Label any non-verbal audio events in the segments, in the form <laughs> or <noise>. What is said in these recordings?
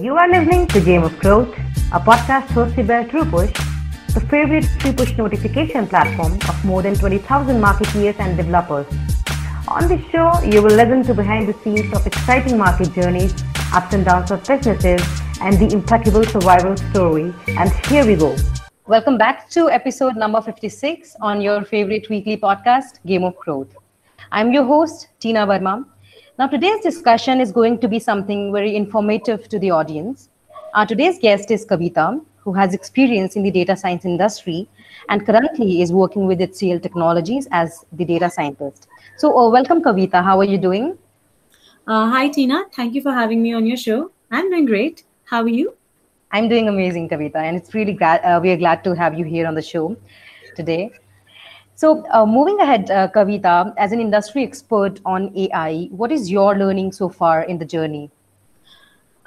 You are listening to Game of Growth, a podcast hosted by Truepush, the favorite free push notification platform of more than 20,000 marketeers and developers. On this show, you will listen to behind the scenes of exciting market journeys, ups and downs of businesses, and the impeccable survival story. And here we go. Welcome back to episode number 56 on your favorite weekly podcast, Game of Growth. I'm your host, Tina Verma. Now, today's discussion is going to be something very informative to the audience. Our today's guest is Kavitha, who has experience in the data science industry and currently is working with HCL Technologies as the data scientist. So, uh, welcome, Kavitha. How are you doing? Uh, hi, Tina. Thank you for having me on your show. I'm doing great. How are you? I'm doing amazing, Kavitha, and it's really glad uh, we are glad to have you here on the show today. So, uh, moving ahead, uh, Kavitha, as an industry expert on AI, what is your learning so far in the journey?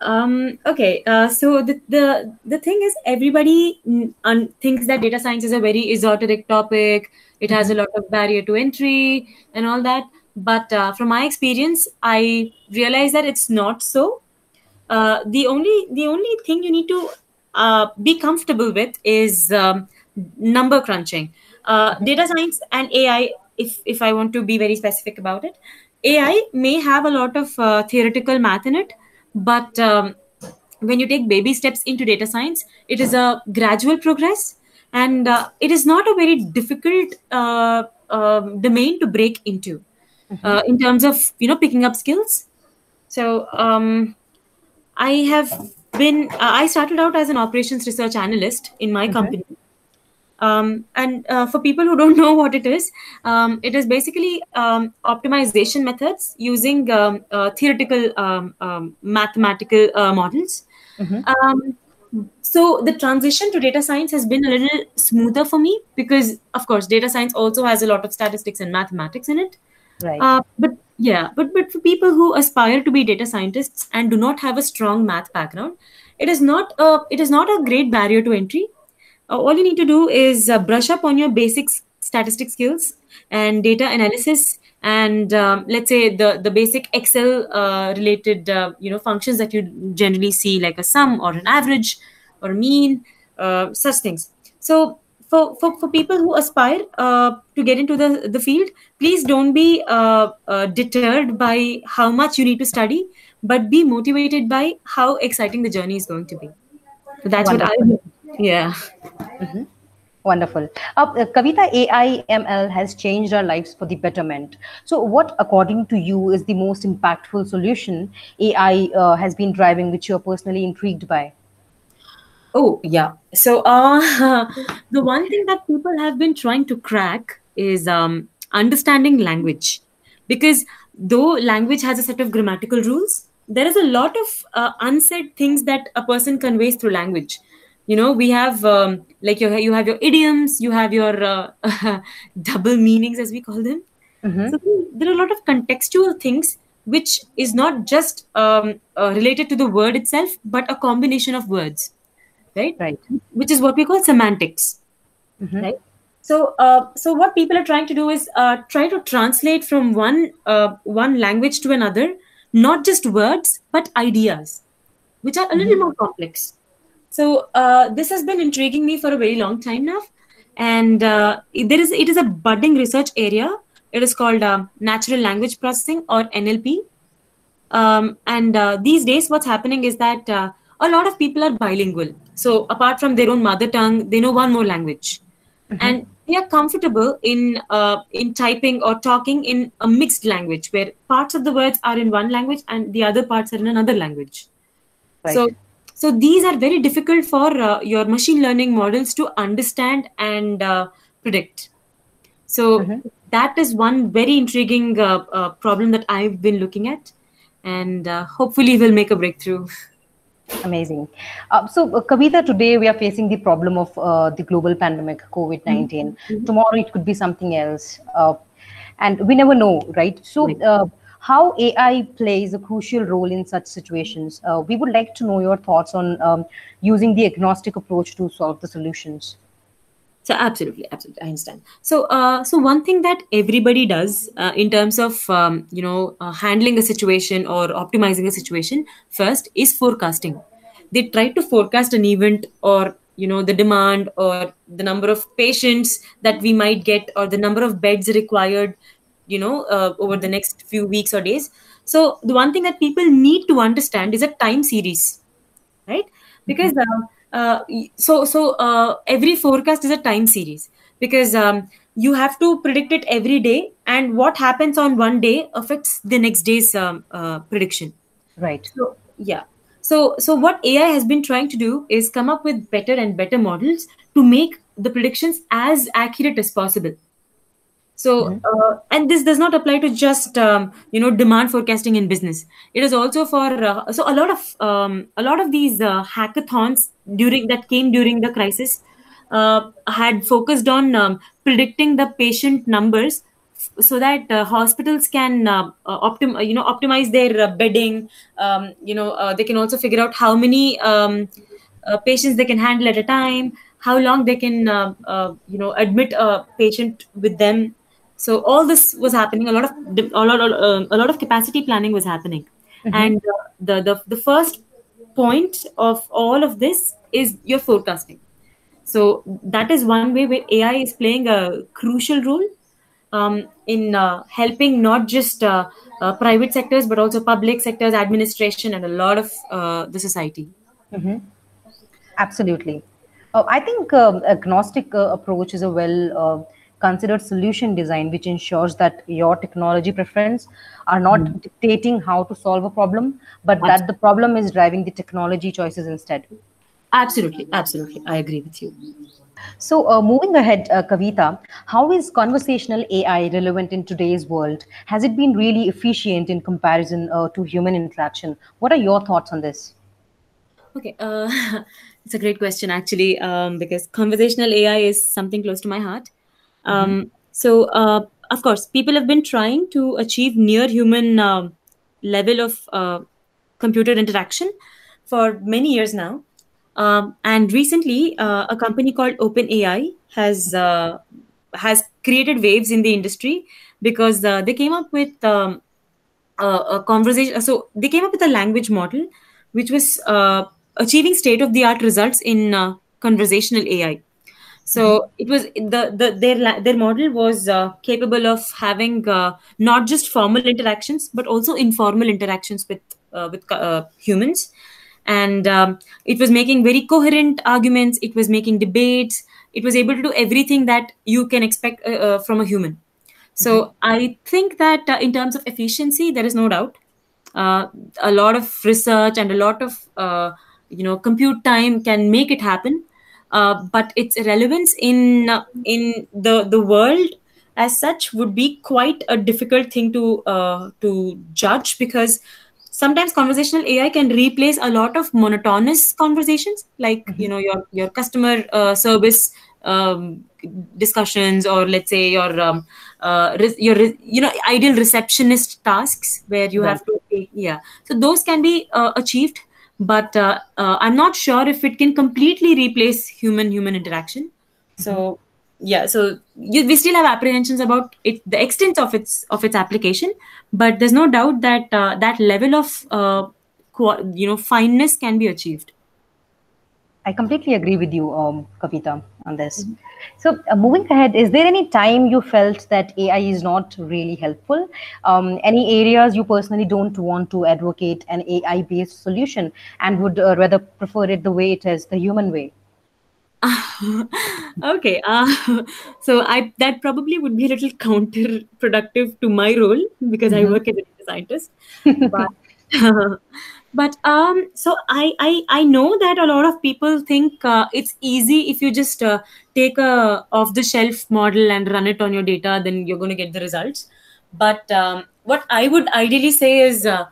Um, okay, uh, so the, the the thing is, everybody un- thinks that data science is a very esoteric topic. It has a lot of barrier to entry and all that. But uh, from my experience, I realize that it's not so. Uh, the only the only thing you need to uh, be comfortable with is um, number crunching. Uh, data science and AI, if if I want to be very specific about it, AI may have a lot of uh, theoretical math in it but um, when you take baby steps into data science it is a gradual progress and uh, it is not a very difficult uh, uh, domain to break into mm-hmm. Uh, in terms of you know picking up skills so um, i have been uh, i started out as an operations research analyst in my mm-hmm. company um, and uh, for people who don't <laughs> know what it is, um, it is basically um, optimization methods using um, uh, theoretical um, um, mathematical uh, models. Mm-hmm. so the transition to data science has been a little smoother for me because, of course, data science also has a lot of statistics and mathematics in it. Right. Uh, but yeah, but but for people who aspire to be data scientists and do not have a strong math background, it is not a it is not a great barrier to entry uh, all you need to do is uh, brush up on your basic statistic skills and data analysis and um, let's say the the basic excel uh, related uh, you know functions that you generally see like a sum or an average or a mean uh, such things so for, for, for people who aspire uh, to get into the, the field please don't be deterred by how much you need to study but be motivated by how exciting the journey is going to be so that's Wonderful. what i yeah. Mm-hmm. Wonderful. Uh, Kavitha, AI ML has changed our lives for the betterment. So, what, according to you, is the most impactful solution AI uh, has been driving, which you're personally intrigued by? Oh, yeah. So, uh, <laughs> the one thing that people have been trying to crack is um, understanding language. Because though language has a set of grammatical rules, there is a lot of uh, unsaid things that a person conveys through language you know we have um, like you, you have your idioms you have your uh, <laughs> double meanings as we call them mm-hmm. so there are a lot of contextual things which is not just um, uh, related to the word itself but a combination of words right right which is what we call semantics mm-hmm. right so uh, so what people are trying to do is uh, try to translate from one uh, one language to another not just words but ideas which are a little mm-hmm. more complex so uh, this has been intriguing me for a very long time now, and uh, there is it is a budding research area. It is called uh, natural language processing or NLP. Um, and uh, these days, what's happening is that uh, a lot of people are bilingual. So apart from their own mother tongue, they know one more language, mm-hmm. and they are comfortable in uh, in typing or talking in a mixed language where parts of the words are in one language and the other parts are in another language. Right. So so these are very difficult for uh, your machine learning models to understand and uh, predict. So mm-hmm. that is one very intriguing uh, uh problem that I've been looking at, and uh, hopefully we'll make a breakthrough. Amazing. Uh, so, uh, Kavitha, today we are facing the problem of uh, the global pandemic, COVID 19. Mm-hmm. Tomorrow it could be something else. Uh, and we never know, right? So, how AI plays a crucial role in such situations. Uh, we would like to know your thoughts on um, using the agnostic approach to solve the solutions. So absolutely, absolutely, I understand. So, uh, so one thing that everybody does uh, in terms of um, you know uh, handling a situation or optimizing a situation first is forecasting. they try to forecast an event or you know the demand or the number of patients that we might get or the number of beds required you know uh, over the next few weeks or days. So the one thing that people need to understand is a time series right? Because uh, uh, so so uh, every forecast is a time series because um, you have to predict it every day and what happens on one day affects the next day's um, uh, prediction. Right. So yeah. So so what ai has been trying to do is come up with better and better models to make the predictions as accurate as possible so uh, and this does not apply to just um, you know demand forecasting in business. It is also for uh, so a lot of um, a lot of these uh, hackathons during that came during the crisis uh, had focused on um, predicting the patient numbers f- so that uh, hospitals can uh, optim- you know optimize their uh, bedding. Um, you know uh, they can also figure out how many um, uh, patients they can handle at a time how long they can uh, uh, you know admit a patient with them so all this was happening a lot of a lot, uh, a lot of capacity planning was happening. And uh, the, the the first point of all of this is your forecasting. So that is one way where ai is playing a crucial role um, in uh, helping not just uh, uh, private sectors but also public sectors administration and a lot of uh, the society. Absolutely. Uh, I think um, agnostic uh, approach is a well uh, considered solution design which ensures that your technology preference are not dictating how to solve a problem, but that the problem is driving the technology choices instead. absolutely absolutely i agree with you So, uh, moving ahead, uh, Kavitha, how is conversational AI relevant in today's world? Has it been really efficient in comparison uh, to human interaction? What are your thoughts on this? Okay, uh, <laughs> it's a great question actually, um, because conversational AI is something close to my heart. Um, so, uh, of course, people have been trying to achieve near human um level of uh, computer interaction for many years now. Um, and recently, uh, a company called OpenAI has uh, has created waves in the industry because uh, they came up with um, a, a conversation. So they came up with a language model which was uh, achieving state of the art results in uh, conversational AI. So it was the, the their their model was uh, capable of having uh, not just formal interactions but also informal interactions with uh, with uh, humans, and um, it was making very coherent arguments. It was making debates. It was able to do everything that you can expect uh, uh, from a human. So I think that uh, in terms of efficiency, there is no doubt. Uh, a lot of research and a lot of uh, you know compute time can make it happen, uh, but its relevance in uh, in the the world as such would be quite a difficult thing to uh, to judge because sometimes conversational ai can replace a lot of monotonous conversations like you know your your customer uh, service um, discussions or let's say your um, uh, your you know ideal receptionist tasks where you have to yeah. So those can be uh, achieved but uh, uh, i'm not sure if it can completely replace human human interaction. So yeah so you, we still have apprehensions about it the extent of its of its application. But there's no doubt that uh, that level of uh, you know fineness can be achieved. I completely agree with you, um, Kavitha, on this. So, uh, moving ahead, is there any time you felt that AI is not really helpful? Um, any areas you personally don't want to advocate an AI based solution and would uh, rather prefer it the way it is, the human way? <laughs> okay uh, <laughs> so i that probably would be a little counterproductive to my role because i work as a scientist but <laughs> but um so I, I i know that a lot of people think uh, it's easy if you just uh, take a off the shelf model and run it on your data then you're going to get the results. But um, what i would ideally say is uh,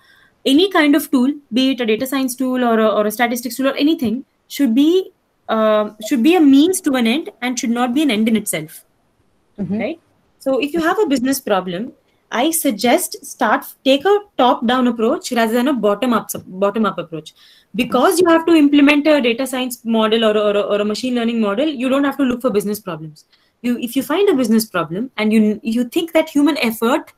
any kind of tool be it a data science tool or a, or a statistics tool or anything should be uh, should be a means to an end and should not be an end in itself. Right? So if you have a business problem i suggest start take a top down approach rather than a bottom up bottom up approach. Because you have to implement a data science model or, or, or a machine learning model you don't have to look for business problems. You if you find a business problem and you you think that human effort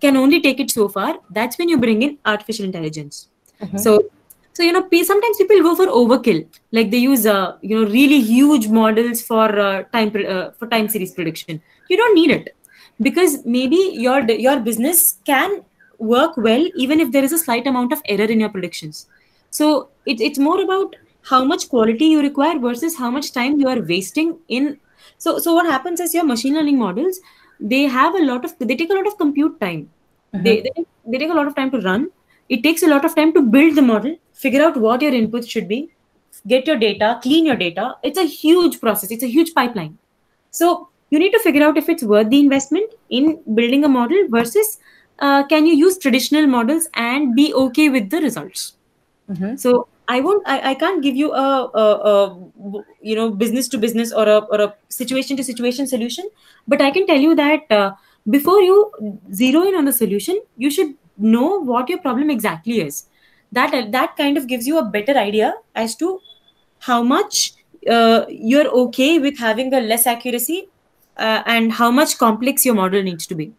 can only take it so far that's when you bring in artificial intelligence. So so you know sometimes people go for overkill. Like they use uh, you know really huge models for uh, time uh, for time series prediction. You don't need it because maybe your your business can work well even if there is a slight amount of error in your predictions. So it, it's more about how much quality you require versus how much time you are wasting in so so what happens is your machine learning models they have a lot of they take a lot of compute time. Mm-hmm. they, they, they take a lot of time to run. It takes a lot of time to build the model figure out what your inputs should be get your data clean your data. It's a huge process. It's a huge pipeline. So you need to figure out if it's worth the investment in building a model versus uh, can you use traditional models and be okay with the results mm-hmm. so i won't I, I can't give you a, a, a, you know business to business or a, or a situation to situation solution but i can tell you that uh, before you zero in on a solution you should know what your problem exactly is that that kind of gives you a better idea as to how much uh, you're okay with having a less accuracy uh, and how much complex your model needs to be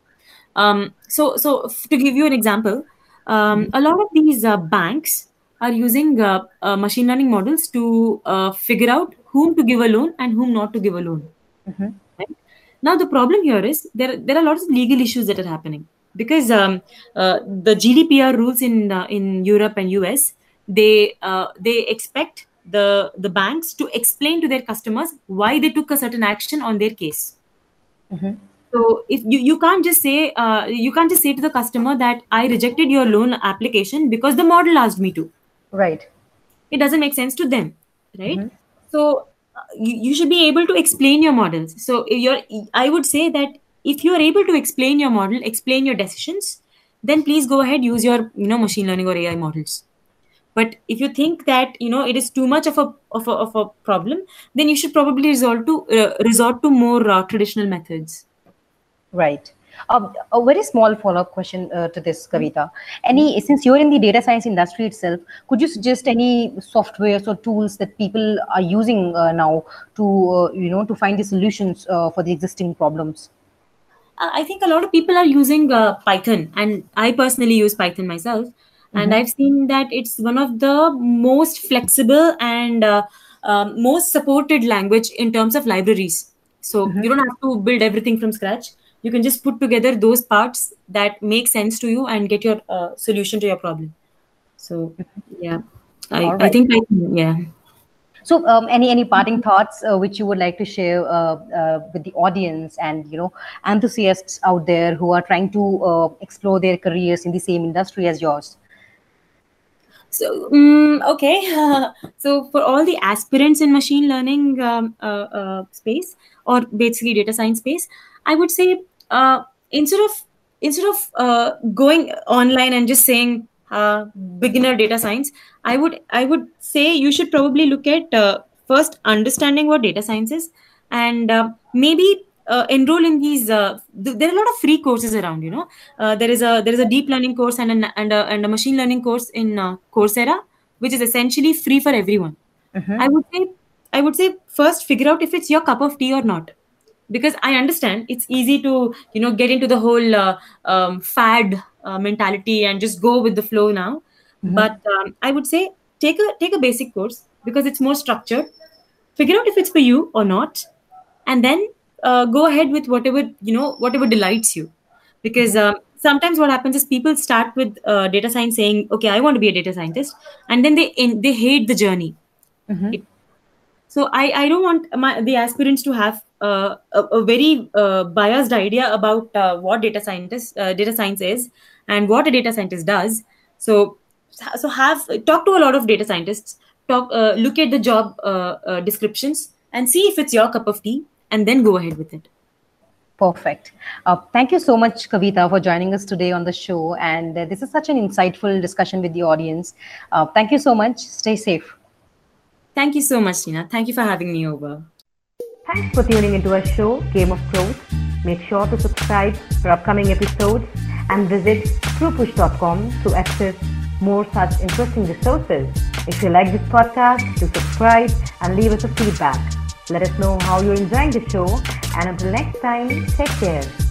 um, so so to give you an example um, a lot of these uh, banks are using uh, uh, machine learning models to uh, figure out whom to give a loan and whom not to give a loan mm-hmm. right? now the problem here is there there are lots of legal issues that are happening because um, uh, the GDPR rules in uh, in Europe and US they uh, they expect the the banks to explain to their customers why they took a certain action on their case. Mm-hmm. So if you, you can't just say uh, you can't just say to the customer that I rejected your loan application because the model asked me to. Right. It doesn't make sense to them, right? Mm-hmm. So uh, you, you should be able to explain your models. So you're I would say that if you are able to explain your model explain your decisions then please go ahead use your you know machine learning or ai models but if you think that you know it is too much of a of a, of a problem then you should probably resort to uh, resort to more uh, traditional methods right um, a very small follow-up question uh, to this, Kavitha. Any since you're in the data science industry itself, could you suggest any softwares or tools that people are using uh, now to uh, you know to find the solutions uh, for the existing problems? I think a lot of people are using uh, Python, and I personally use Python myself. Mm-hmm. And I've seen that it's one of the most flexible and uh, uh, most supported language in terms of libraries. So mm-hmm. you don't have to build everything from scratch. You can just put together those parts that make sense to you and get your uh, solution to your problem. So yeah, I, right. I think Python, yeah. So, um, any any parting thoughts uh, which you would like to share uh, uh, with the audience and you know enthusiasts out there who are trying to uh, explore their careers in the same industry as yours? So, um, okay. <laughs> so, for all the aspirants in machine learning um, uh, uh, space or basically data science space, I would say instead of instead of going online and just saying uh, beginner data science i would i would say you should probably look at uh, first understanding what data science is and uh, maybe uh, enroll in these uh, th- there are a lot of free courses around you know. Uh, there is a there is a deep learning course and a, and a, and a machine learning course in coursera which is essentially free for everyone. Mm-hmm. i would say i would say first figure out if it's your cup of tea or not. Because i understand it's easy to you know get into the whole um, fad uh, mentality and just go with the flow now. Mm-hmm. but um, i would say take a take a basic course because it's more structured. Figure out if it's for you or not. And then uh, go ahead with whatever you know whatever delights you. Because mm-hmm. uh, sometimes what happens is people start with uh, data science saying okay i want to be a data scientist and then they in, they hate the journey. Mm-hmm. it, so I, I don't want my, the aspirants to have uh, a, a, very uh, biased idea about uh, what data scientist data science is and what a data scientist does. So so have talk to a lot of data scientists. Talk uh, look at the job uh, uh, descriptions and see if it's your cup of tea and then go ahead with it. Perfect. Uh, thank you so much kavitha for joining us today on the show. And uh, this is such an insightful discussion with the audience. Uh, thank you so much. Stay safe. Thank you so much tina thank you for having me over. Thanks for tuning into our show game of growth make sure to subscribe for upcoming episodes and visit truepush.com to access more such interesting resources. If you like this podcast, do subscribe and leave us a feedback. Let us know how you're enjoying the show. And until next time, take care.